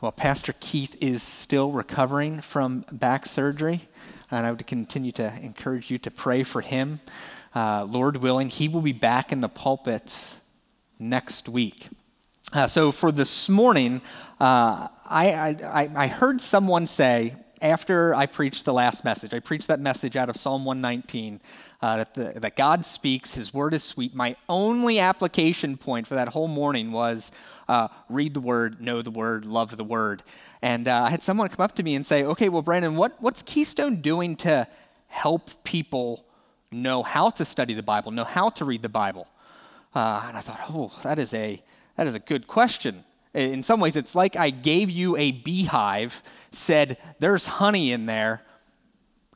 Well, Pastor Keith is still recovering from back surgery, and I would continue to encourage you to pray for him. Uh, Lord willing, he will be back in the pulpits next week. Uh, so, for this morning, uh, I, I, I heard someone say after I preached the last message, I preached that message out of Psalm 119. Uh, that, the, that God speaks, His word is sweet. My only application point for that whole morning was uh, read the word, know the word, love the word. And uh, I had someone come up to me and say, okay, well, Brandon, what, what's Keystone doing to help people know how to study the Bible, know how to read the Bible? Uh, and I thought, oh, that is, a, that is a good question. In some ways, it's like I gave you a beehive, said, there's honey in there,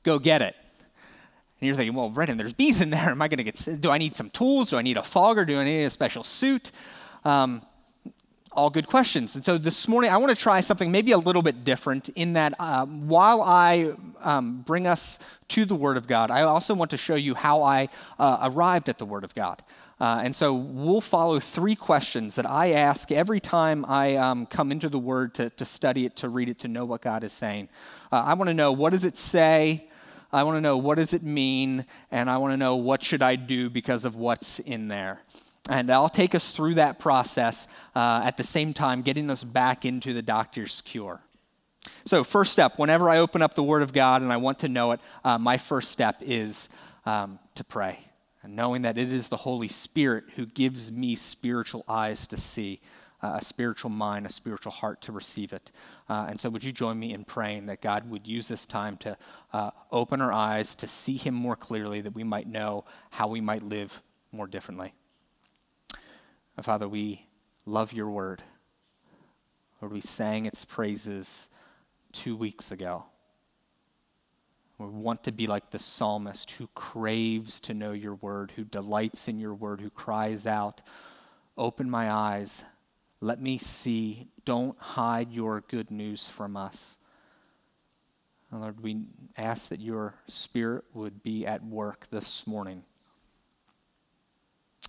go get it. And you're thinking, well, Brendan, there's bees in there. Am I going to get, do I need some tools? Do I need a fogger? Do I need a special suit? Um, all good questions. And so this morning, I want to try something maybe a little bit different in that um, while I um, bring us to the Word of God, I also want to show you how I uh, arrived at the Word of God. Uh, and so we'll follow three questions that I ask every time I um, come into the Word to, to study it, to read it, to know what God is saying. Uh, I want to know what does it say? I want to know what does it mean? And I want to know what should I do because of what's in there. And I'll take us through that process uh, at the same time, getting us back into the doctor's cure. So, first step, whenever I open up the Word of God and I want to know it, uh, my first step is um, to pray. And knowing that it is the Holy Spirit who gives me spiritual eyes to see, uh, a spiritual mind, a spiritual heart to receive it. Uh, and so, would you join me in praying that God would use this time to uh, open our eyes to see Him more clearly, that we might know how we might live more differently? Father, we love your word. Lord, we sang its praises two weeks ago. We want to be like the psalmist who craves to know your word, who delights in your word, who cries out, Open my eyes, let me see. Don't hide your good news from us. And Lord, we ask that your spirit would be at work this morning.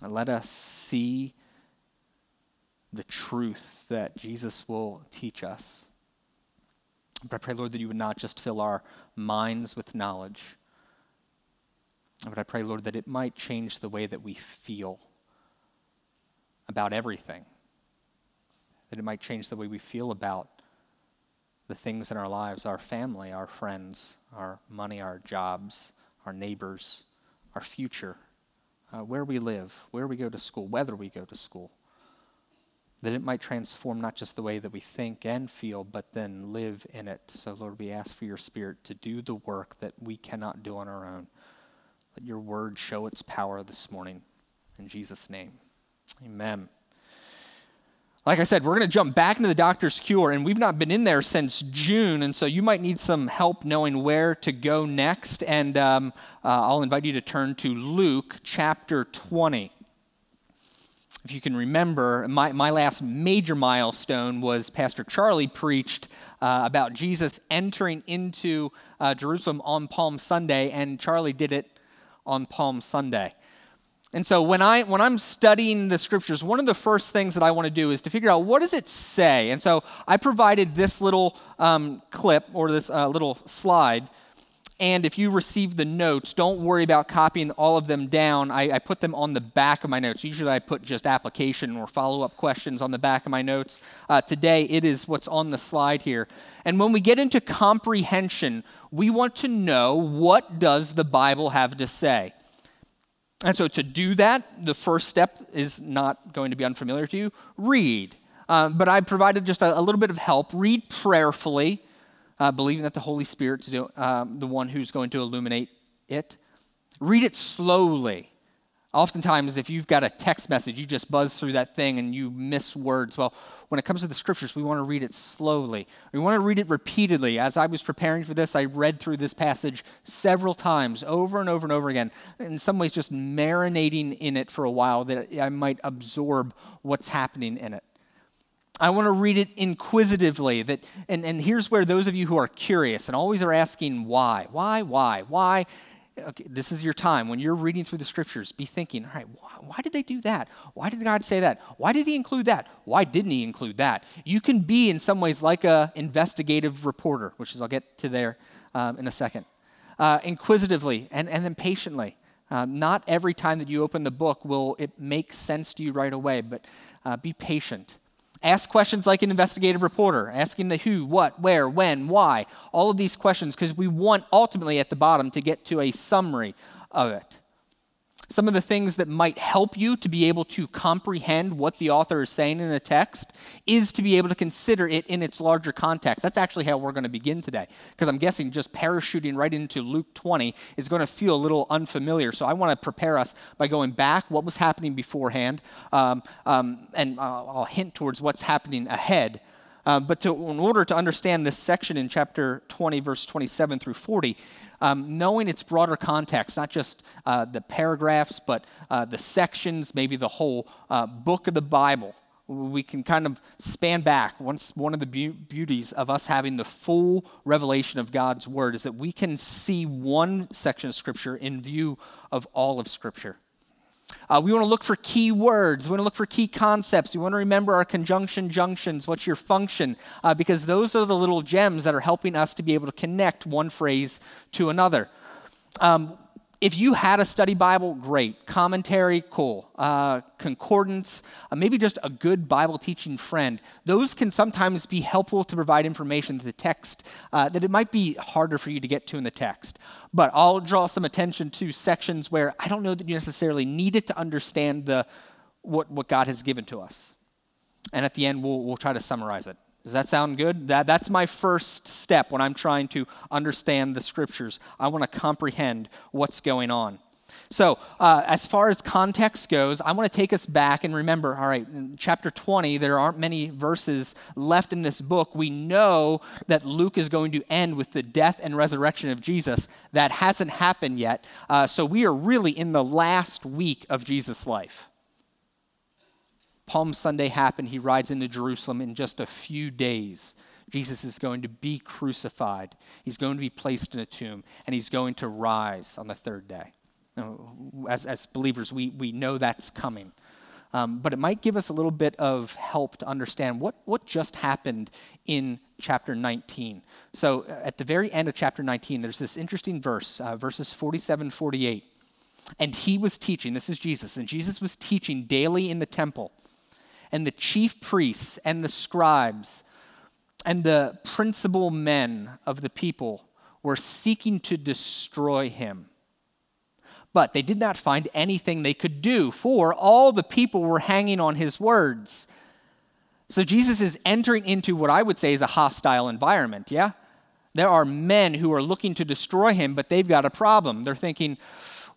And let us see the truth that Jesus will teach us. But I pray, Lord, that you would not just fill our minds with knowledge, but I pray, Lord, that it might change the way that we feel about everything. That it might change the way we feel about the things in our lives our family, our friends, our money, our jobs, our neighbors, our future, uh, where we live, where we go to school, whether we go to school that it might transform not just the way that we think and feel, but then live in it. So, Lord, we ask for your Spirit to do the work that we cannot do on our own. Let your word show its power this morning. In Jesus' name, amen. Like I said, we're going to jump back into the doctor's cure, and we've not been in there since June, and so you might need some help knowing where to go next. And um, uh, I'll invite you to turn to Luke chapter 20 if you can remember, my, my last major milestone was Pastor Charlie preached uh, about Jesus entering into uh, Jerusalem on Palm Sunday, and Charlie did it on Palm Sunday. And so when, I, when I'm studying the scriptures, one of the first things that I want to do is to figure out what does it say? And so I provided this little um, clip or this uh, little slide and if you receive the notes, don't worry about copying all of them down. I, I, put them on the back of my notes. Usually I put just application or follow up questions on the back of my notes. Uh, today it is what's on the slide here. And when we get into comprehension, we want to know what does the Bible have to say? And so to do that, the first step is not going to be unfamiliar to you. Read. Uh, but I provided just a, a little bit of help. Read prayerfully uh, believing that the Holy Spirit's do, um, the one who's going to illuminate it. Read it slowly. Oftentimes, if you've got a text message, you just buzz through that thing and you miss words. Well, when it comes to the scriptures, we want to read it slowly. We want to read it repeatedly. As I was preparing for this, I read through this passage several times, over and over and over again, in some ways just marinating in it for a while that I might absorb what's happening in it. I want to read it inquisitively. That, and, and here's where those of you who are curious and always are asking why, why, why, why, okay, this is your time. When you're reading through the scriptures, be thinking, all right, why, why, did they do that? Why did God say that? Why did he include that? Why didn't he include that? You can be, in some ways, like a investigative reporter, which is I'll get to there um, in a second. Uh, inquisitively and, and then patiently. Uh, not every time that you open the book will it make sense to you right away, but uh, be patient. Ask questions like an investigative reporter, asking the who, what, where, when, why, all of these questions, because we want ultimately at the bottom to get to a summary of it. Some of the things that might help you to be able to comprehend what the author is saying in a text is to be able to consider it in its larger context. That's actually how we're going to begin today, because I'm guessing just parachuting right into Luke 20 is going to feel a little unfamiliar. So I want to prepare us by going back, what was happening beforehand, um, um, and I'll, I'll hint towards what's happening ahead. Um, but to, in order to understand this section in chapter 20, verse 27 through 40, um, knowing its broader context, not just uh, the paragraphs, but uh, the sections, maybe the whole uh, book of the Bible. We can kind of span back. Once, one of the be- beauties of us having the full revelation of God's Word is that we can see one section of Scripture in view of all of Scripture. Uh, we want to look for key words. We want to look for key concepts. We want to remember our conjunction junctions. What's your function? Uh, because those are the little gems that are helping us to be able to connect one phrase to another. Um, if you had a study Bible, great. Commentary, cool. Uh, concordance, uh, maybe just a good Bible teaching friend. Those can sometimes be helpful to provide information to the text uh, that it might be harder for you to get to in the text. But I'll draw some attention to sections where I don't know that you necessarily need it to understand the, what, what God has given to us. And at the end, we'll, we'll try to summarize it. Does that sound good? That, that's my first step when I'm trying to understand the scriptures. I want to comprehend what's going on. So, uh, as far as context goes, I want to take us back and remember all right, in chapter 20, there aren't many verses left in this book. We know that Luke is going to end with the death and resurrection of Jesus. That hasn't happened yet. Uh, so, we are really in the last week of Jesus' life. Palm Sunday happened. He rides into Jerusalem in just a few days. Jesus is going to be crucified. He's going to be placed in a tomb, and he's going to rise on the third day. As, as believers, we, we know that's coming. Um, but it might give us a little bit of help to understand what, what just happened in chapter 19. So, uh, at the very end of chapter 19, there's this interesting verse, uh, verses 47 48. And he was teaching, this is Jesus, and Jesus was teaching daily in the temple and the chief priests and the scribes and the principal men of the people were seeking to destroy him. But they did not find anything they could do, for all the people were hanging on his words. So Jesus is entering into what I would say is a hostile environment, yeah? There are men who are looking to destroy him, but they've got a problem. They're thinking,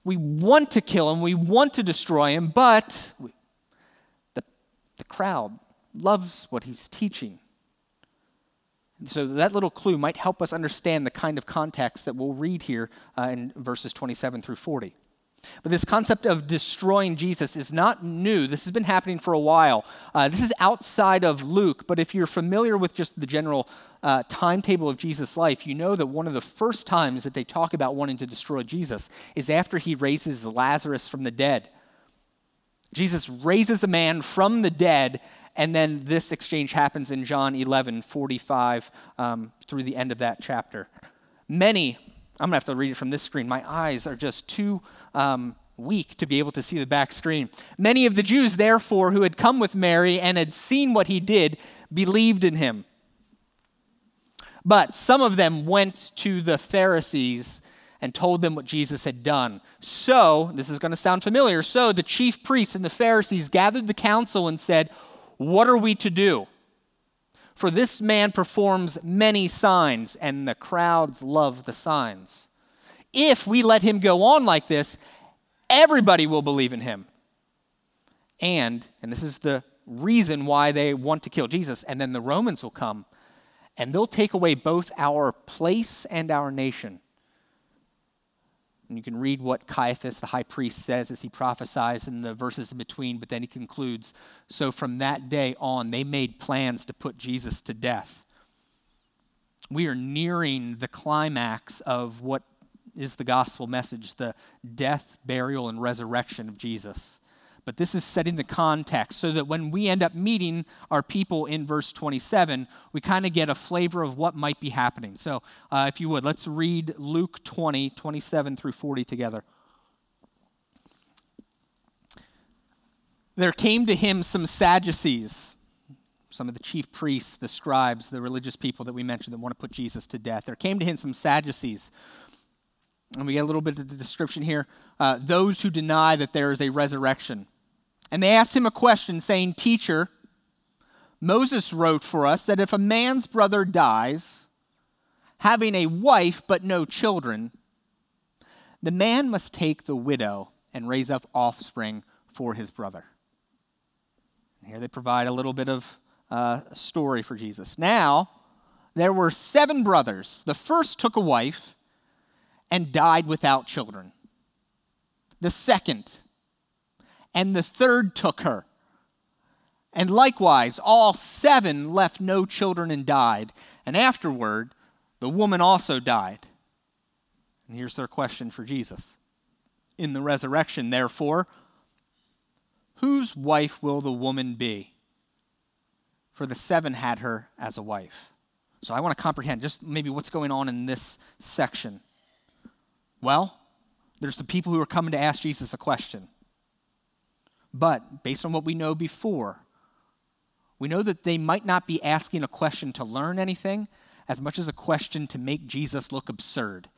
we want to kill him, we want to destroy him, but crowd loves what he's teaching. So that little clue might help us understand the kind of context that we'll read here uh, in verses 27 through 40. But this concept of destroying Jesus is not new. This has been happening for a while. Uh, this is outside of Luke, but if you're familiar with just the general uh, timetable of Jesus' life, you know that one of the first times that they talk about wanting to destroy Jesus is after he raises Lazarus from the dead. Jesus raises a man from the dead, and then this exchange happens in John 11, 45 um, through the end of that chapter. Many, I'm going to have to read it from this screen. My eyes are just too um, weak to be able to see the back screen. Many of the Jews, therefore, who had come with Mary and had seen what he did, believed in him. But some of them went to the Pharisees and told them what Jesus had done. So, this is going to sound familiar. So, the chief priests and the Pharisees gathered the council and said, What are we to do? For this man performs many signs, and the crowds love the signs. If we let him go on like this, everybody will believe in him. And, and this is the reason why they want to kill Jesus, and then the Romans will come and they'll take away both our place and our nation. And you can read what Caiaphas, the high priest, says as he prophesies in the verses in between, but then he concludes So from that day on, they made plans to put Jesus to death. We are nearing the climax of what is the gospel message the death, burial, and resurrection of Jesus. But this is setting the context so that when we end up meeting our people in verse 27, we kind of get a flavor of what might be happening. So, uh, if you would, let's read Luke 20, 27 through 40 together. There came to him some Sadducees some of the chief priests, the scribes, the religious people that we mentioned that want to put Jesus to death. There came to him some Sadducees. And we get a little bit of the description here uh, those who deny that there is a resurrection. And they asked him a question, saying, Teacher, Moses wrote for us that if a man's brother dies, having a wife but no children, the man must take the widow and raise up offspring for his brother. And here they provide a little bit of uh, story for Jesus. Now, there were seven brothers. The first took a wife and died without children. The second and the third took her. And likewise, all seven left no children and died. And afterward, the woman also died. And here's their question for Jesus. In the resurrection, therefore, whose wife will the woman be? for the seven had her as a wife. So I want to comprehend just maybe what's going on in this section. Well, there's some people who are coming to ask Jesus a question. But based on what we know before, we know that they might not be asking a question to learn anything as much as a question to make Jesus look absurd.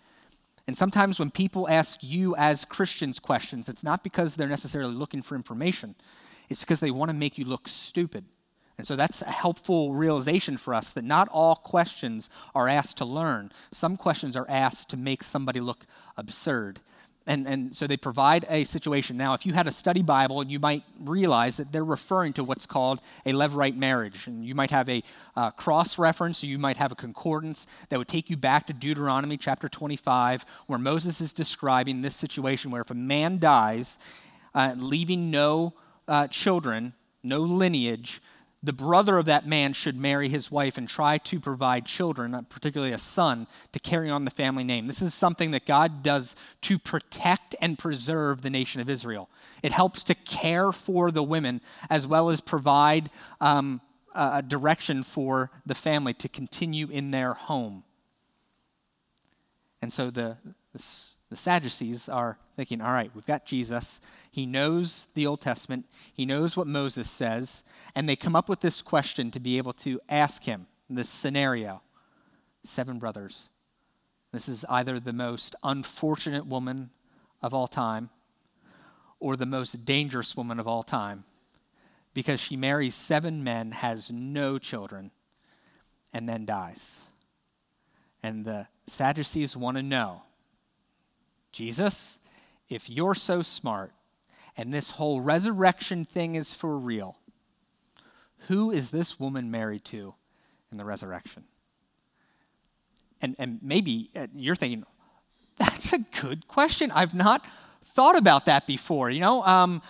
And sometimes when people ask you as Christians questions, it's not because they're necessarily looking for information, it's because they want to make you look stupid. And so that's a helpful realization for us that not all questions are asked to learn. Some questions are asked to make somebody look absurd. And, and so they provide a situation. Now, if you had a study Bible, you might realize that they're referring to what's called a levirate marriage. And you might have a uh, cross reference, or you might have a concordance that would take you back to Deuteronomy chapter 25, where Moses is describing this situation where if a man dies, uh, leaving no uh, children, no lineage, the brother of that man should marry his wife and try to provide children, particularly a son, to carry on the family name. This is something that God does to protect and preserve the nation of Israel. It helps to care for the women as well as provide um, a direction for the family to continue in their home. And so the, the, the Sadducees are thinking, all right, we've got Jesus. He knows the Old Testament, he knows what Moses says, and they come up with this question to be able to ask him this scenario. Seven brothers. This is either the most unfortunate woman of all time or the most dangerous woman of all time because she marries seven men, has no children, and then dies. And the Sadducees want to know Jesus, if you're so smart, and this whole resurrection thing is for real, who is this woman married to in the resurrection? And, and maybe uh, you're thinking, that's a good question. I've not thought about that before. You know, um,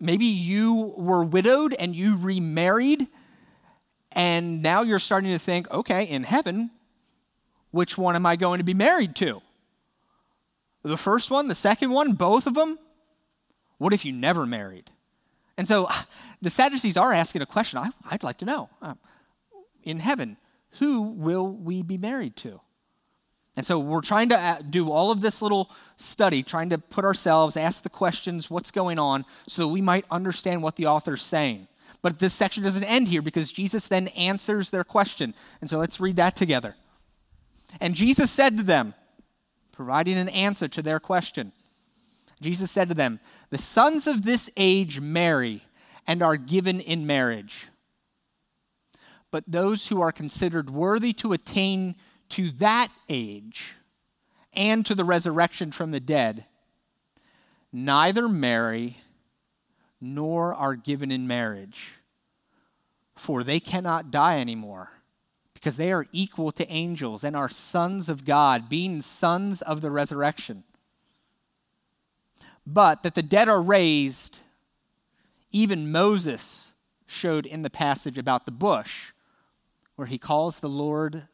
maybe you were widowed and you remarried, and now you're starting to think, okay, in heaven, which one am I going to be married to? The first one, the second one, both of them? What if you never married? And so the Sadducees are asking a question I, would like to know. Uh, in heaven, who will we be married to? And so we're trying to uh, do all of this little study, trying to put ourselves, ask the questions, what's going on, so that we might understand what the author's saying. But this section doesn't end here because Jesus then answers their question. And so let's read that together. And Jesus said to them, providing an answer to their question, Jesus said to them, The sons of this age marry and are given in marriage. But those who are considered worthy to attain to that age and to the resurrection from the dead neither marry nor are given in marriage, for they cannot die anymore, because they are equal to angels and are sons of God, being sons of the resurrection but that the dead are raised, even Moses showed in the passage about the bush, where he calls the Lord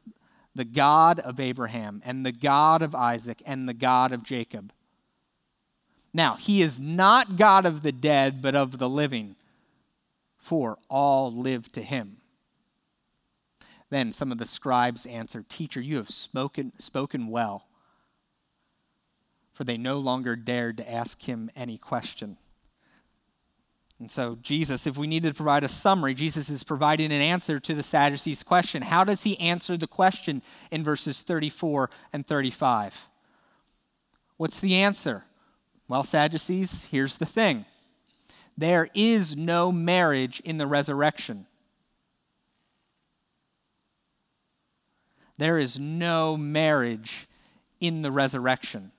the God of Abraham, and the God of Isaac, and the God of Jacob. Now, he is not God of the dead, but of the living, for all live to him. Then some of the scribes answered, Teacher, you have spoken, spoken well. For they no longer dared to ask him any question. And so, Jesus, if we needed to provide a summary, Jesus is providing an answer to the Sadducees' question. How does he answer the question in verses 34 and 35? What's the answer? Well, Sadducees, here's the thing there is no marriage in the resurrection. There is no marriage in the resurrection.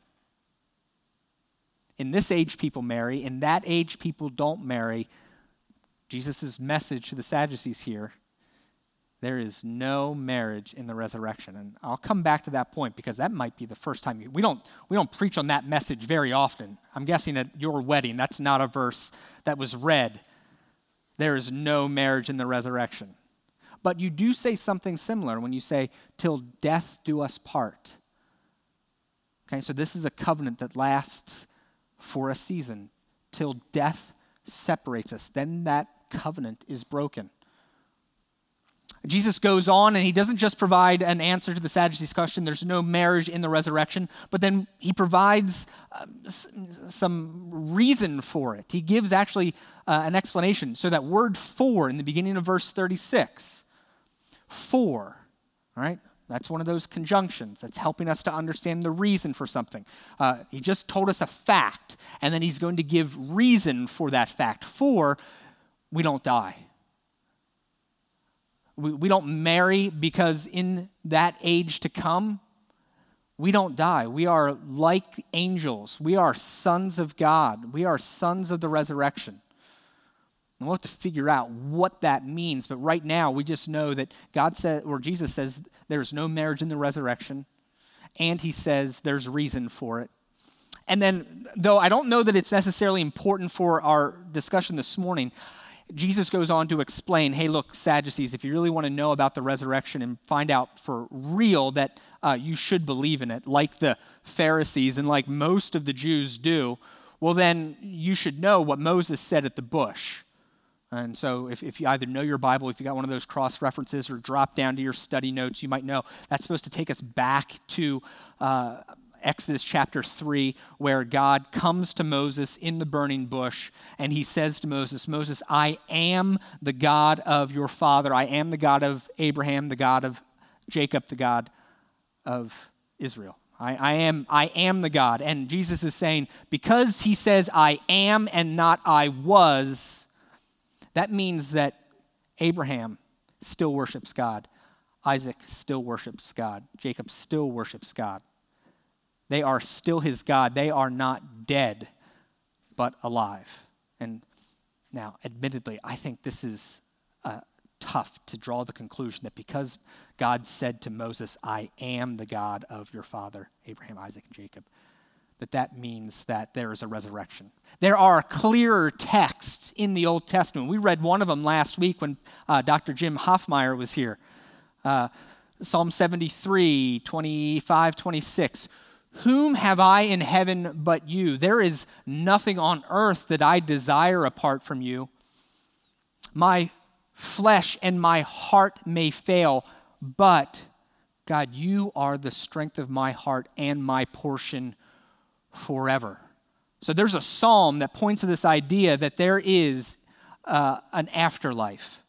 In this age, people marry. In that age, people don't marry. Jesus' message to the Sadducees here there is no marriage in the resurrection. And I'll come back to that point because that might be the first time you, we don't we don't preach on that message very often. I'm guessing at your wedding that's not a verse that was read. There is no marriage in the resurrection. But you do say something similar when you say till death do us part. Okay, so this is a covenant that lasts for a season till death separates us. Then that covenant is broken. Jesus goes on and he doesn't just provide an answer to the Sadducees' question, there's no marriage in the resurrection, but then he provides uh, some reason for it. He gives actually uh, an explanation. So that word for in the beginning of verse 36, for, all right? That's one of those conjunctions that's helping us to understand the reason for something. Uh, he just told us a fact, and then he's going to give reason for that fact. For, we don't die. We, we don't marry because in that age to come, we don't die. We are like angels. We are sons of God. We are sons of the resurrection. And we'll have to figure out what that means. But right now, we just know that God said, or Jesus says, there's no marriage in the resurrection. And he says there's reason for it. And then, though I don't know that it's necessarily important for our discussion this morning, Jesus goes on to explain hey, look, Sadducees, if you really want to know about the resurrection and find out for real that uh, you should believe in it, like the Pharisees and like most of the Jews do, well, then you should know what Moses said at the bush. And so, if, if you either know your Bible, if you got one of those cross references, or drop down to your study notes, you might know that's supposed to take us back to uh, Exodus chapter 3, where God comes to Moses in the burning bush and he says to Moses, Moses, I am the God of your father. I am the God of Abraham, the God of Jacob, the God of Israel. I, I, am, I am the God. And Jesus is saying, because he says, I am and not I was, that means that Abraham still worships God. Isaac still worships God. Jacob still worships God. They are still his God. They are not dead, but alive. And now, admittedly, I think this is uh, tough to draw the conclusion that because God said to Moses, I am the God of your father, Abraham, Isaac, and Jacob, that that means that there is a resurrection. There are clearer texts in the Old Testament. We read one of them last week when uh, Dr. Jim Hoffmeyer was here. Uh, Psalm 73, 25, 26. Whom have I in heaven but you? There is nothing on earth that I desire apart from you. My flesh and my heart may fail, but God, you are the strength of my heart and my portion forever. So there's a psalm that points to this idea that there is uh, an afterlife.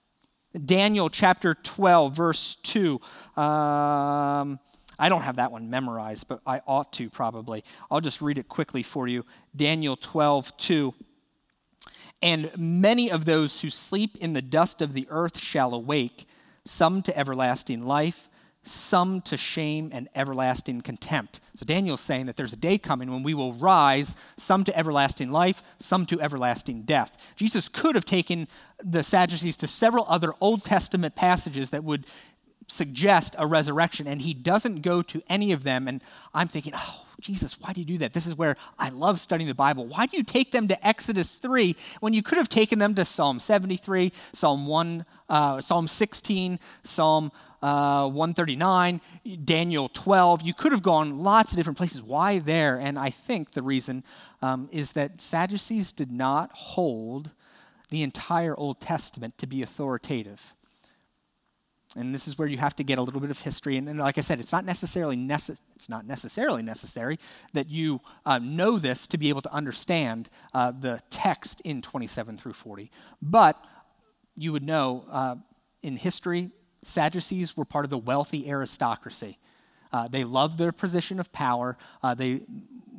Daniel chapter 12, verse 2. Um, I don't have that one memorized, but I ought to probably. I'll just read it quickly for you. Daniel 12, 2. And many of those who sleep in the dust of the earth shall awake, some to everlasting life, some to shame and everlasting contempt. So Daniel's saying that there's a day coming when we will rise, some to everlasting life, some to everlasting death. Jesus could have taken the Sadducees to several other Old Testament passages that would suggest a resurrection, and he doesn't go to any of them. And I'm thinking, oh, Jesus, why do you do that? This is where I love studying the Bible. Why do you take them to Exodus 3 when you could have taken them to Psalm 73, Psalm 1, uh, Psalm 16, Psalm uh, 139, Daniel 12. You could have gone lots of different places. Why there? And I think the reason um, is that Sadducees did not hold the entire Old Testament to be authoritative. And this is where you have to get a little bit of history. And, and like I said, it's not necessarily nece- it's not necessarily necessary that you uh, know this to be able to understand uh, the text in 27 through 40. But you would know uh, in history, Sadducees were part of the wealthy aristocracy. Uh, they loved their position of power. Uh, they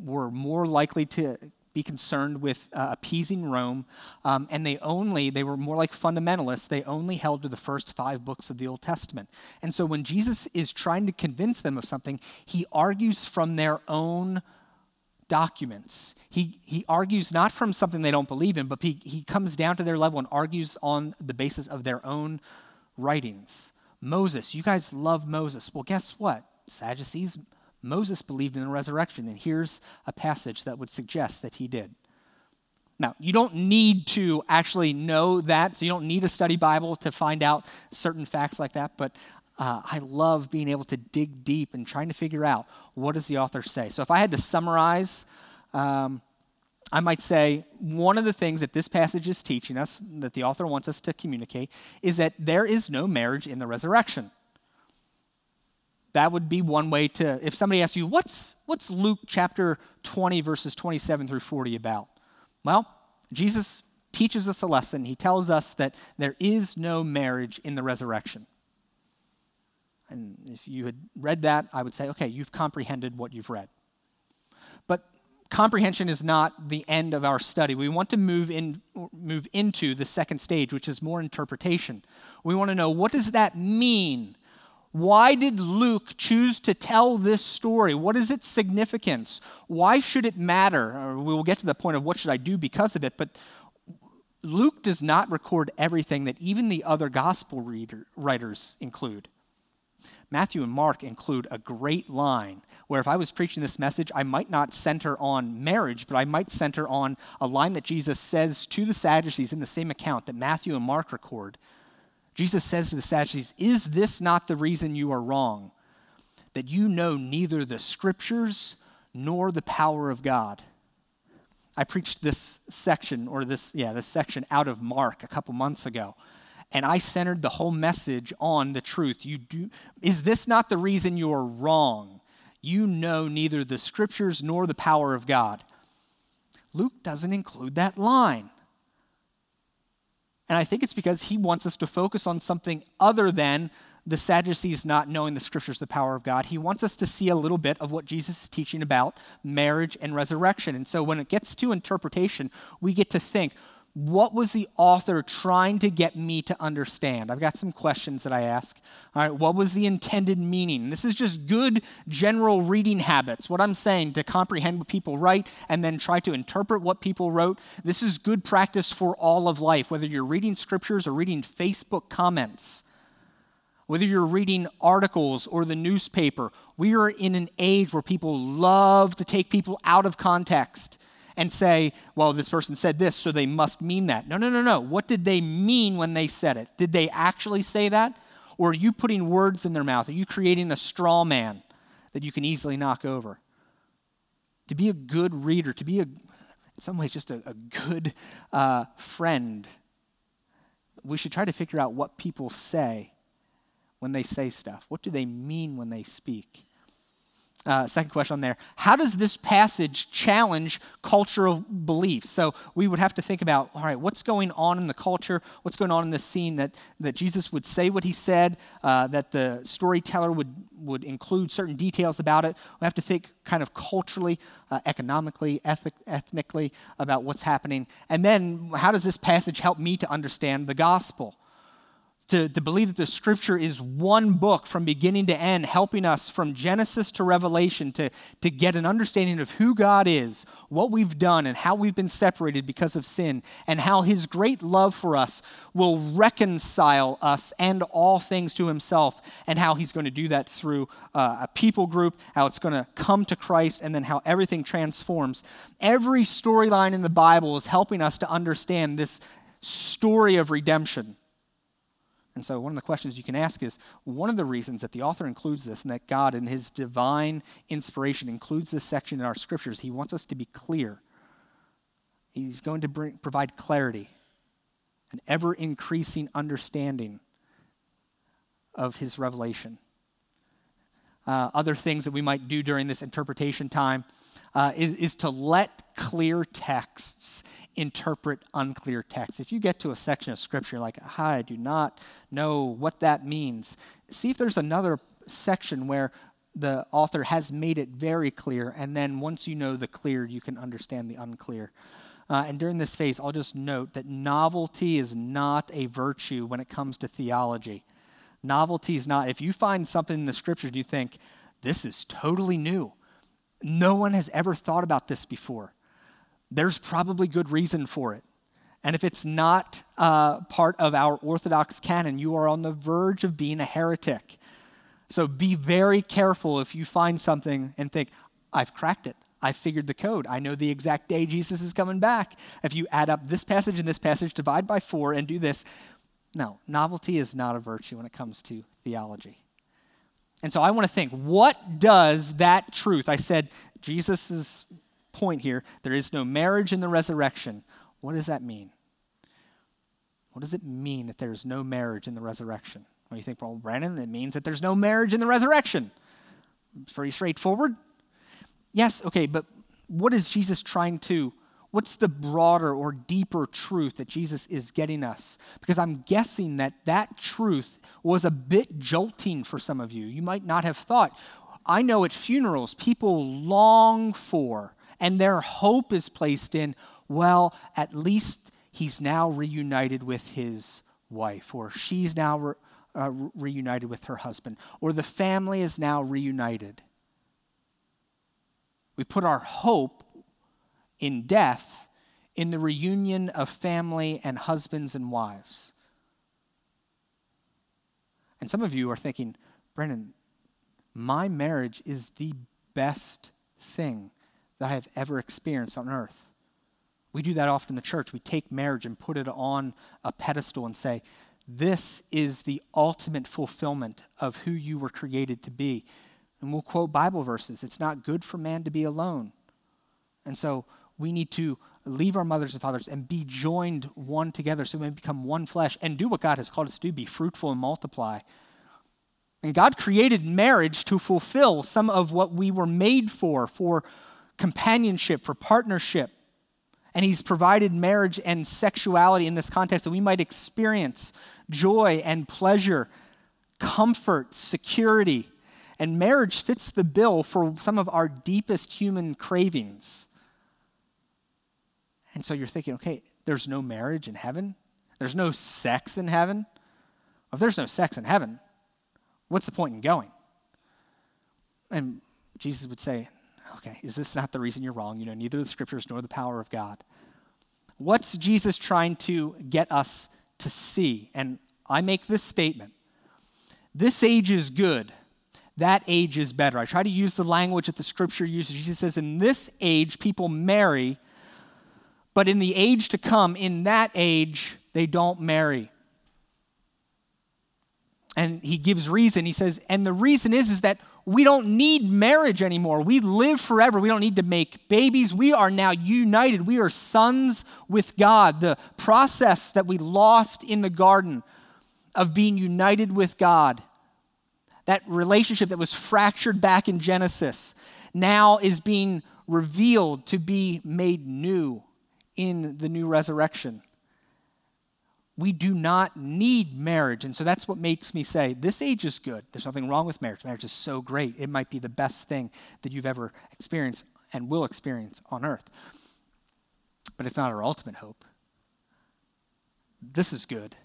were more likely to be concerned with uh, appeasing Rome, um, and they only, they were more like fundamentalists, they only held to the first five books of the Old Testament. And so when Jesus is trying to convince them of something, he argues from their own documents. He, he argues not from something they don't believe in, but he, he comes down to their level and argues on the basis of their own writings. Moses, you guys love Moses. Well, guess what? Sadducees Moses believed in the resurrection, and here's a passage that would suggest that he did. Now, you don't need to actually know that, so you don't need to study Bible to find out certain facts like that, but uh, I love being able to dig deep and trying to figure out what does the author say. So if I had to summarize, um, I might say one of the things that this passage is teaching us, that the author wants us to communicate, is that there is no marriage in the resurrection. That would be one way to, if somebody asks you, what's, what's Luke chapter 20, verses 27 through 40 about? Well, Jesus teaches us a lesson. He tells us that there is no marriage in the resurrection. And if you had read that, I would say, okay, you've comprehended what you've read. Comprehension is not the end of our study. We want to move in move into the second stage, which is more interpretation. We want to know what does that mean why did Luke choose to tell this story? What is its significance? Why should it matter? Uh, we will get to the point of what should I do because of it, but Luke does not record everything that even the other gospel reader, writers include. Matthew and Mark include a great line where if I was preaching this message, I might not center on marriage, but I might center on a line that Jesus says to the Sadducees in the same account that Matthew and Mark record Jesus says to the Sadducees, Is this not the reason you are wrong? That you know neither the scriptures nor the power of God. I preached this section, or this, yeah, this section out of Mark a couple months ago. And I centered the whole message on the truth. You do, is this not the reason you are wrong? You know neither the scriptures nor the power of God. Luke doesn't include that line. And I think it's because he wants us to focus on something other than the Sadducees not knowing the scriptures, the power of God. He wants us to see a little bit of what Jesus is teaching about marriage and resurrection. And so when it gets to interpretation, we get to think what was the author trying to get me to understand? I've got some questions that I ask. All right, what was the intended meaning? This is just good general reading habits. What I'm saying to comprehend what people write and then try to interpret what people wrote. This is good practice for all of life, whether you're reading scriptures or reading Facebook comments, whether you're reading articles or the newspaper. We are in an age where people love to take people out of context and say, well, this person said this, so they must mean that. No, no, no, no. What did they mean when they said it? Did they actually say that? Or are you putting words in their mouth? Are you creating a straw man that you can easily knock over? To be a good reader, to be a, in some ways, just a, a good uh, friend, we should try to figure out what people say when they say stuff. What do they mean when they speak? Uh, second question on there. How does this passage challenge cultural beliefs? So we would have to think about, all right, what's going on in the culture? What's going on in this scene that, that Jesus would say what he said, uh, that the storyteller would, would include certain details about it? We have to think kind of culturally, uh, economically, ethic, ethnically about what's happening. And then how does this passage help me to understand the gospel? To, to believe that the scripture is one book from beginning to end, helping us from Genesis to Revelation to, to get an understanding of who God is, what we've done, and how we've been separated because of sin, and how his great love for us will reconcile us and all things to himself, and how he's going to do that through uh, a people group, how it's going to come to Christ, and then how everything transforms. Every storyline in the Bible is helping us to understand this story of redemption And so, one of the questions you can ask is one of the reasons that the author includes this and that God, in his divine inspiration, includes this section in our scriptures, he wants us to be clear. He's going to bring, provide clarity, an ever increasing understanding of his revelation. Uh, other things that we might do during this interpretation time uh, is, is to let clear texts interpret unclear texts. If you get to a section of scripture like, I do not know what that means, see if there's another section where the author has made it very clear, and then once you know the clear, you can understand the unclear. Uh, and during this phase, I'll just note that novelty is not a virtue when it comes to theology. Novelty is not, if you find something in the scriptures and you think, this is totally new, no one has ever thought about this before, there's probably good reason for it. And if it's not uh, part of our Orthodox canon, you are on the verge of being a heretic. So be very careful if you find something and think, I've cracked it. I figured the code. I know the exact day Jesus is coming back. If you add up this passage and this passage, divide by four, and do this. No, novelty is not a virtue when it comes to theology. And so I want to think what does that truth? I said Jesus' point here there is no marriage in the resurrection. What does that mean? What does it mean that there's no marriage in the resurrection? Well, you think, well, Brandon, it means that there's no marriage in the resurrection. Pretty straightforward. Yes, okay, but what is Jesus trying to, what's the broader or deeper truth that Jesus is getting us? Because I'm guessing that that truth was a bit jolting for some of you. You might not have thought. I know at funerals, people long for, and their hope is placed in, well, at least he's now reunited with his wife, or she's now re- uh, reunited with her husband, or the family is now reunited. We put our hope in death in the reunion of family and husbands and wives. And some of you are thinking, Brennan, my marriage is the best thing that I have ever experienced on earth. We do that often in the church. We take marriage and put it on a pedestal and say, This is the ultimate fulfillment of who you were created to be. And we'll quote Bible verses. It's not good for man to be alone. And so we need to leave our mothers and fathers and be joined one together so we may become one flesh and do what God has called us to do be fruitful and multiply. And God created marriage to fulfill some of what we were made for, for companionship, for partnership. And He's provided marriage and sexuality in this context that we might experience joy and pleasure, comfort, security. And marriage fits the bill for some of our deepest human cravings. And so you're thinking, okay, there's no marriage in heaven? There's no sex in heaven? If there's no sex in heaven, what's the point in going? And Jesus would say, okay, is this not the reason you're wrong? You know, neither the scriptures nor the power of God. What's Jesus trying to get us to see? And I make this statement this age is good that age is better. I try to use the language that the scripture uses. Jesus says, In this age, people marry, but in the age to come, in that age, they don't marry. And he gives reason. He says, and the reason is, is that we don't need marriage anymore. We live forever. We don't need to make babies. We are now united. We are sons with God. The process that we lost in the garden of being united with God that relationship that was fractured back in Genesis now is being revealed to be made new in the new resurrection. We do not need marriage. And so that's what makes me say this age is good. There's nothing wrong with marriage. Marriage is so great. It might be the best thing that you've ever experienced and will experience on earth. But it's not our ultimate hope. This is good.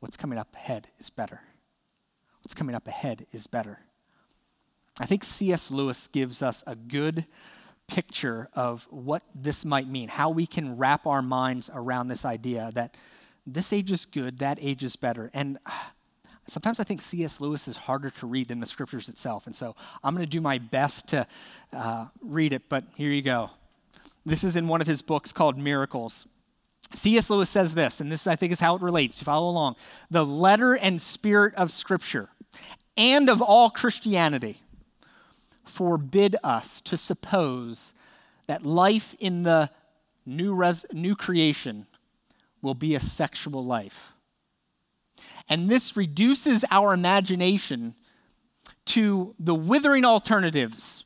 What's coming up ahead is better what's coming up ahead is better. I think C.S. Lewis gives us a good picture of what this might mean, how we can wrap our minds around this idea that this age is good, that age is better. And sometimes I think C.S. Lewis is harder to read than the scriptures itself. And so I'm going to do my best to uh, read it, but here you go. This is in one of his books called Miracles. C.S. Lewis says this, and this I think is how it relates. You follow along. The letter and spirit of Scripture and of all Christianity forbid us to suppose that life in the new, res- new creation will be a sexual life. And this reduces our imagination to the withering alternatives.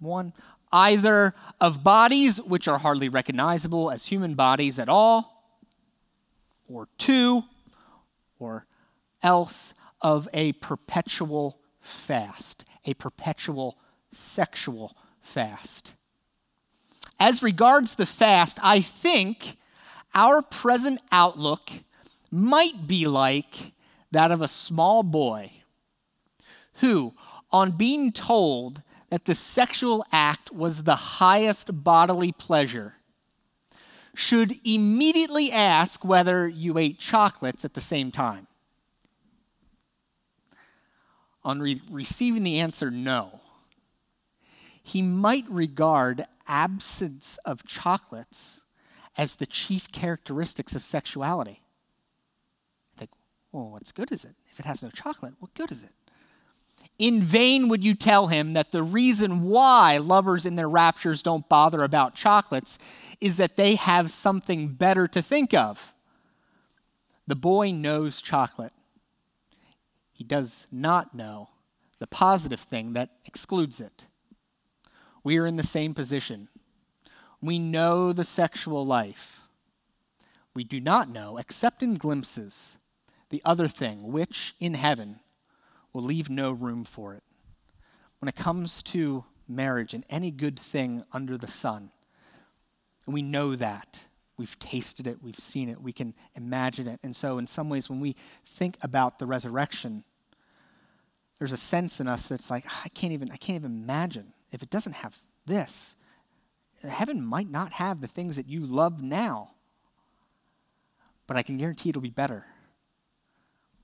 One, either of bodies which are hardly recognizable as human bodies at all, or two, or else of a perpetual fast, a perpetual sexual fast. As regards the fast, I think our present outlook might be like that of a small boy who, on being told that the sexual act was the highest bodily pleasure, should immediately ask whether you ate chocolates at the same time. On re- receiving the answer no, he might regard absence of chocolates as the chief characteristics of sexuality. Like, well, what's good is it? If it has no chocolate, what good is it? In vain would you tell him that the reason why lovers in their raptures don't bother about chocolates is that they have something better to think of. The boy knows chocolate. He does not know the positive thing that excludes it. We are in the same position. We know the sexual life. We do not know, except in glimpses, the other thing, which in heaven will leave no room for it. When it comes to marriage and any good thing under the sun, we know that. We've tasted it, we've seen it, we can imagine it. And so, in some ways, when we think about the resurrection, there's a sense in us that's like, ah, I can't even, I can't even imagine if it doesn't have this. Heaven might not have the things that you love now, but I can guarantee it'll be better.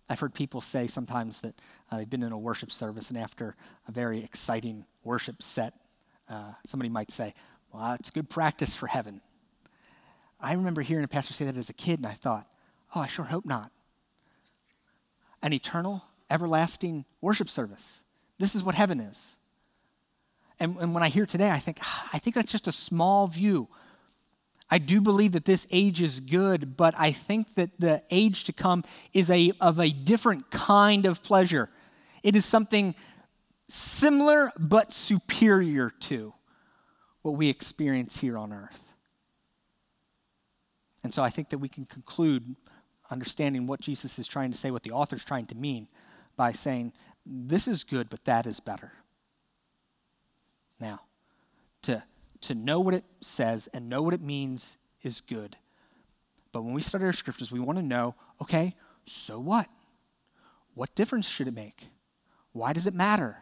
I've heard people say sometimes that uh, they've been in a worship service, and after a very exciting worship set, uh, somebody might say, Well, it's good practice for heaven. I remember hearing a pastor say that as a kid, and I thought, Oh, I sure hope not. An eternal, everlasting worship service. This is what heaven is. And, and when I hear today, I think, ah, I think that's just a small view I do believe that this age is good, but I think that the age to come is a, of a different kind of pleasure. It is something similar but superior to what we experience here on earth. And so I think that we can conclude understanding what Jesus is trying to say, what the author is trying to mean, by saying, This is good, but that is better. Now, to to know what it says and know what it means is good. But when we study our scriptures, we want to know okay, so what? What difference should it make? Why does it matter?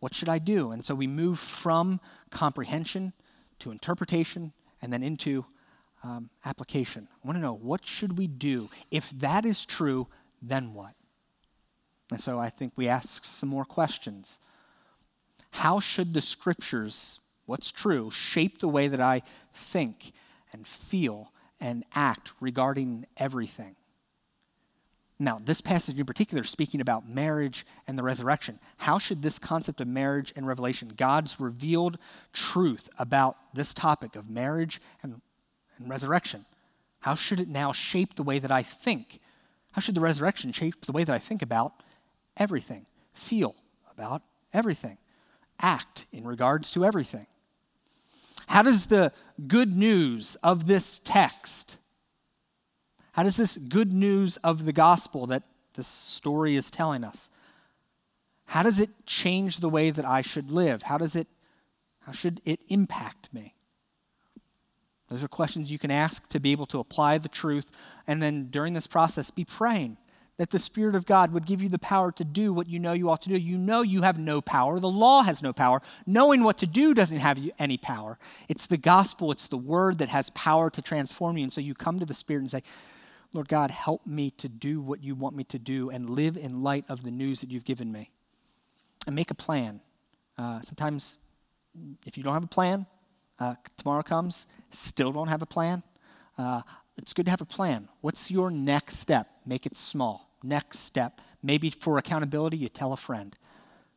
What should I do? And so we move from comprehension to interpretation and then into um, application. I want to know what should we do? If that is true, then what? And so I think we ask some more questions. How should the scriptures what's true, shape the way that I think and feel and act regarding everything. Now, this passage in particular, speaking about marriage and the resurrection, how should this concept of marriage and revelation, God's revealed truth about this topic of marriage and, and resurrection, how should it now shape the way that I think? How should the resurrection shape the way that I think about everything, feel about everything, act in regards to everything? How does the good news of this text, how does this good news of the gospel that this story is telling us, how does it change the way that I should live? How does it how should it impact me? Those are questions you can ask to be able to apply the truth and then during this process be praying that the Spirit of God would give you the power to do what you know you ought to do. You know you have no power. The law has no power. Knowing what to do doesn't have any power. It's the gospel, it's the word that has power to transform you. And so you come to the Spirit and say, Lord God, help me to do what you want me to do and live in light of the news that you've given me. And make a plan. Uh, sometimes, if you don't have a plan, uh, tomorrow comes, still don't have a plan. Uh, it's good to have a plan. What's your next step? Make it small. Next step. Maybe for accountability, you tell a friend.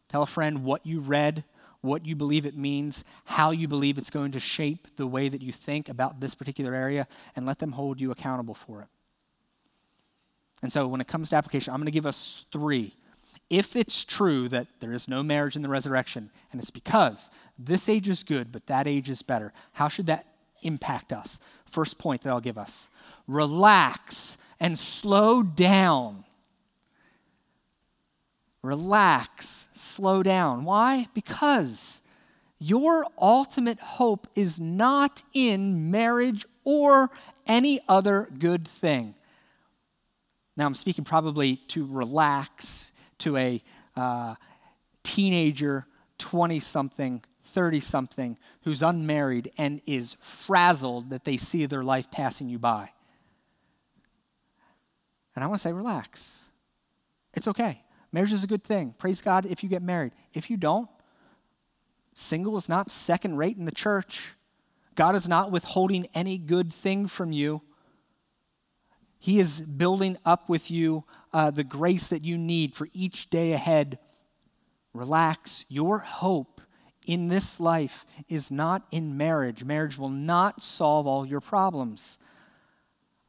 Tell a friend what you read, what you believe it means, how you believe it's going to shape the way that you think about this particular area, and let them hold you accountable for it. And so when it comes to application, I'm going to give us three. If it's true that there is no marriage in the resurrection, and it's because this age is good, but that age is better, how should that impact us? First point that I'll give us relax and slow down relax, slow down. Why? Because your ultimate hope is not in marriage or any other good thing. Now, I'm speaking probably to relax to a uh, teenager, 20 something, 30 something who's unmarried and is frazzled that they see their life passing you by. And I want to say, relax. It's okay. Marriage is a good thing. Praise God if you get married. If you don't, single is not second rate in the church. God is not withholding any good thing from you. He is building up with you uh, the grace that you need for each day ahead. Relax. Your hope in this life is not in marriage. Marriage will not solve all your problems.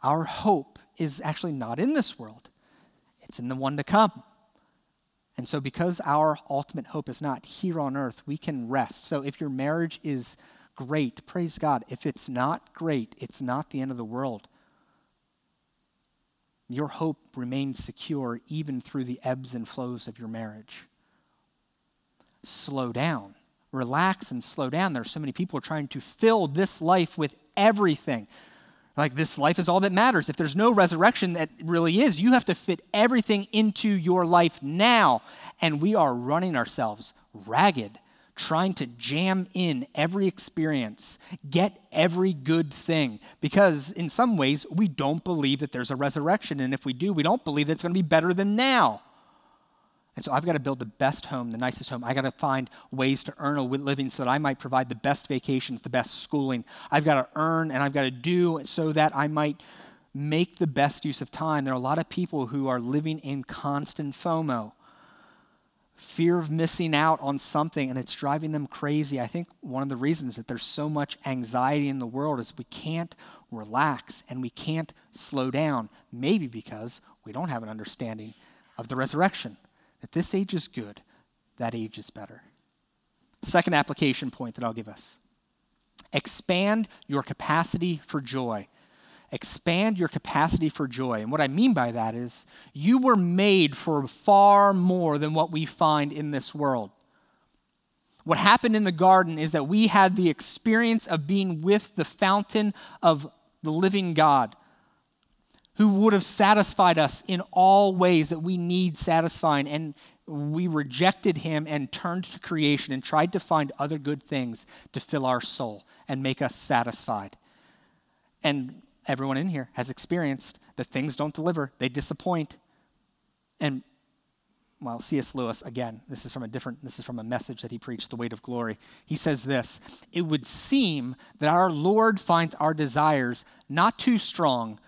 Our hope is actually not in this world, it's in the one to come. And so, because our ultimate hope is not here on earth, we can rest. So, if your marriage is great, praise God. If it's not great, it's not the end of the world. Your hope remains secure even through the ebbs and flows of your marriage. Slow down. Relax and slow down. There are so many people trying to fill this life with everything like this life is all that matters. If there's no resurrection, that really is. You have to fit everything into your life now. And we are running ourselves ragged, trying to jam in every experience, get every good thing. Because in some ways, we don't believe that there's a resurrection. And if we do, we don't believe that it's going to be better than now. And so I've got to build the best home, the nicest home. I've got to find ways to earn a living so that I might provide the best vacations, the best schooling. I've got to earn and I've got to do so that I might make the best use of time. There are a lot of people who are living in constant FOMO, fear of missing out on something, and it's driving them crazy. I think one of the reasons that there's so much anxiety in the world is we can't relax and we can't slow down, maybe because we don't have an understanding of the resurrection that this age is good, that age is better. Second application point that I'll give us expand your capacity for joy. Expand your capacity for joy. And what I mean by that is you were made for far more than what we find in this world. What happened in the garden is that we had the experience of being with the fountain of the living God who would have satisfied us in all ways that we need satisfying. And we rejected him and turned to creation and tried to find other good things to fill our soul and make us satisfied. And everyone in here has experienced that things don't deliver, they disappoint. And well, C.S. Lewis, again, this is from a different, this is from a message that he preached, The Weight of Glory. He says this It would seem that our Lord finds our desires not too strong,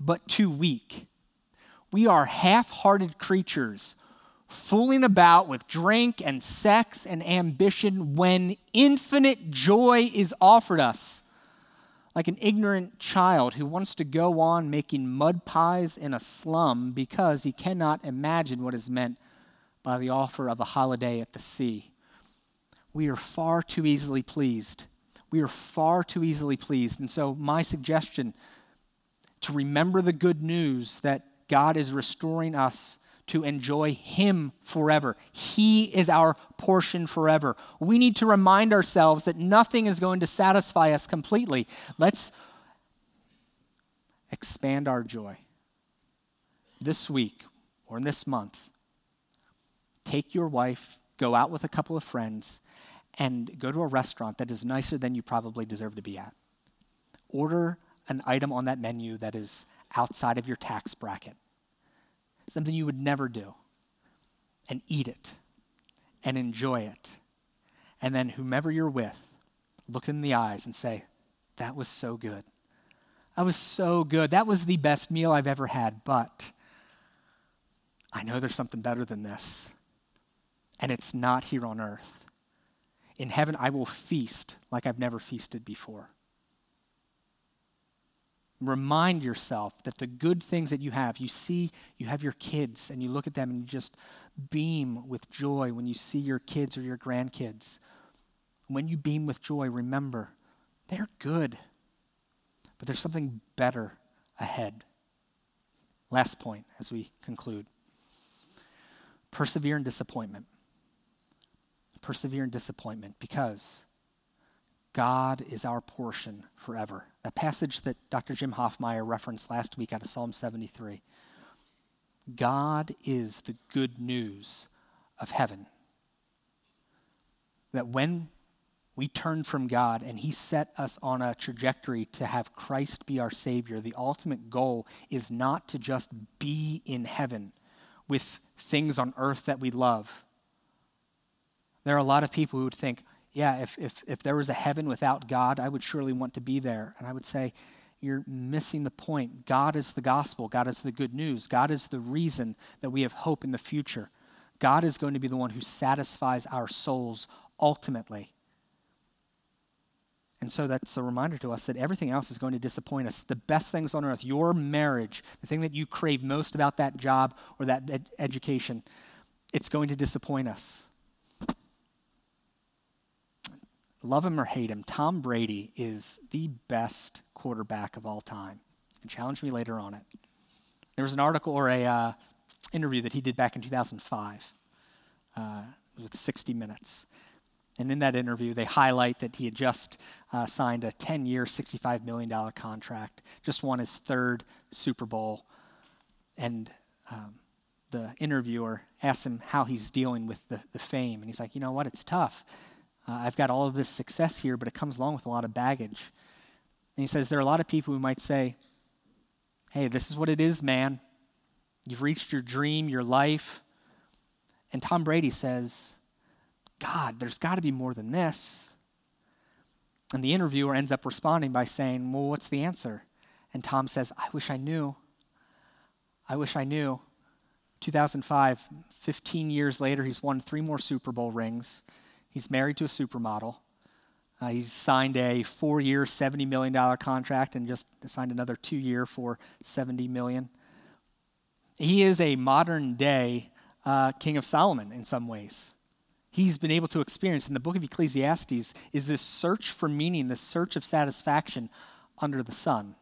but too weak. We are half hearted creatures fooling about with drink and sex and ambition when infinite joy is offered us. Like an ignorant child who wants to go on making mud pies in a slum because he cannot imagine what is meant by the offer of a holiday at the sea. We are far too easily pleased. We are far too easily pleased. And so, my suggestion to remember the good news that God is restoring us to enjoy Him forever. He is our portion forever. We need to remind ourselves that nothing is going to satisfy us completely. Let's expand our joy. This week or in this month, take your wife, go out with a couple of friends, and go to a restaurant that is nicer than you probably deserve to be at. Order an item on that menu that is outside of your tax bracket, something you would never do, and eat it and enjoy it. And then, whomever you're with, look in the eyes and say, That was so good. That was so good. That was the best meal I've ever had, but I know there's something better than this. And it's not here on earth. In heaven, I will feast like I've never feasted before. Remind yourself that the good things that you have, you see, you have your kids, and you look at them and you just beam with joy when you see your kids or your grandkids. When you beam with joy, remember, they're good, but there's something better ahead. Last point as we conclude persevere in disappointment. Persevere in disappointment because God is our portion forever. That passage that Dr. Jim Hoffmeyer referenced last week out of Psalm 73. God is the good news of heaven. That when we turn from God and He set us on a trajectory to have Christ be our Savior, the ultimate goal is not to just be in heaven with things on earth that we love. There are a lot of people who would think, yeah, if, if, if there was a heaven without God, I would surely want to be there. And I would say, you're missing the point. God is the gospel, God is the good news, God is the reason that we have hope in the future. God is going to be the one who satisfies our souls ultimately. And so that's a reminder to us that everything else is going to disappoint us. The best things on earth, your marriage, the thing that you crave most about that job or that ed- education, it's going to disappoint us love him or hate him, Tom Brady is the best quarterback of all time. And challenge me later on it. There was an article or a uh, interview that he did back in 2005 uh, with 60 Minutes. And in that interview, they highlight that he had just uh, signed a 10 year, $65 million contract, just won his third Super Bowl. And um, the interviewer asks him how he's dealing with the, the fame. And he's like, you know what? It's tough. Uh, I've got all of this success here, but it comes along with a lot of baggage. And he says there are a lot of people who might say, hey, this is what it is, man. You've reached your dream, your life. And Tom Brady says, God, there's got to be more than this. And the interviewer ends up responding by saying, Well, what's the answer? And Tom says, I wish I knew. I wish I knew. 2005, 15 years later, he's won three more Super Bowl rings. He's married to a supermodel. Uh, he's signed a four-year, $70 million contract and just signed another two-year for 70 million. He is a modern-day uh, King of Solomon in some ways. He's been able to experience in the book of Ecclesiastes is this search for meaning, this search of satisfaction under the sun.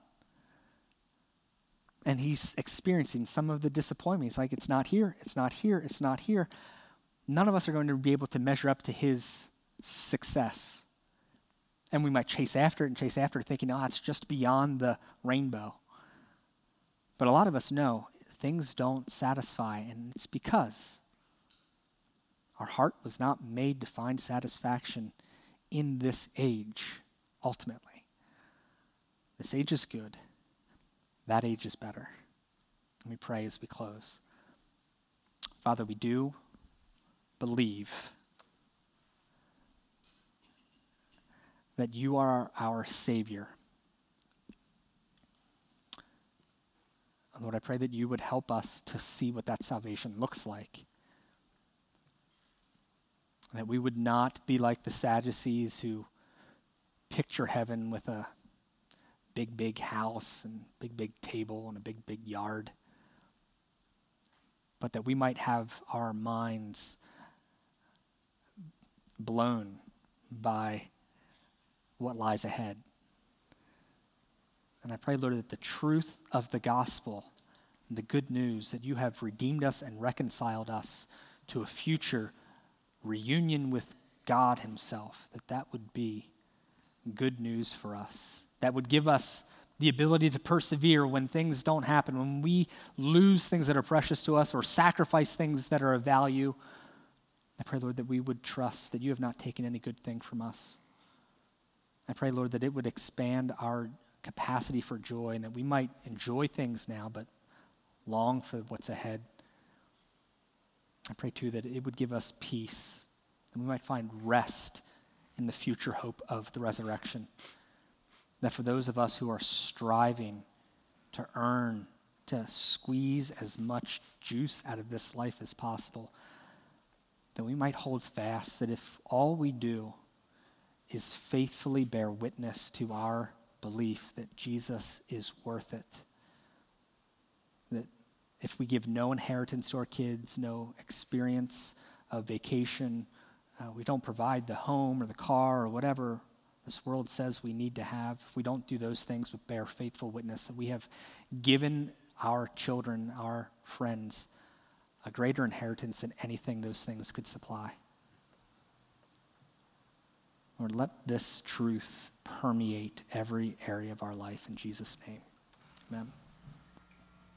And he's experiencing some of the disappointment. He's like, it's not here, it's not here, it's not here none of us are going to be able to measure up to his success. And we might chase after it and chase after it, thinking, oh, it's just beyond the rainbow. But a lot of us know things don't satisfy, and it's because our heart was not made to find satisfaction in this age, ultimately. This age is good, that age is better. Let me pray as we close. Father, we do believe that you are our Savior. Lord, I pray that you would help us to see what that salvation looks like. That we would not be like the Sadducees who picture heaven with a big, big house and big, big table and a big, big yard, but that we might have our minds blown by what lies ahead. And I pray, Lord, that the truth of the gospel, the good news that you have redeemed us and reconciled us to a future reunion with God Himself, that that would be good news for us. That would give us the ability to persevere when things don't happen, when we lose things that are precious to us or sacrifice things that are of value I pray, Lord, that we would trust that you have not taken any good thing from us. I pray, Lord, that it would expand our capacity for joy and that we might enjoy things now, but long for what's ahead. I pray, too, that it would give us peace and we might find rest in the future hope of the resurrection. that for those of us who are striving to earn, to squeeze as much juice out of this life as possible, that we might hold fast that if all we do is faithfully bear witness to our belief that Jesus is worth it, that if we give no inheritance to our kids, no experience of vacation, uh, we don't provide the home or the car or whatever this world says we need to have, if we don't do those things but bear faithful witness, that we have given our children, our friends, a greater inheritance than anything those things could supply. Lord, let this truth permeate every area of our life in Jesus' name. Amen.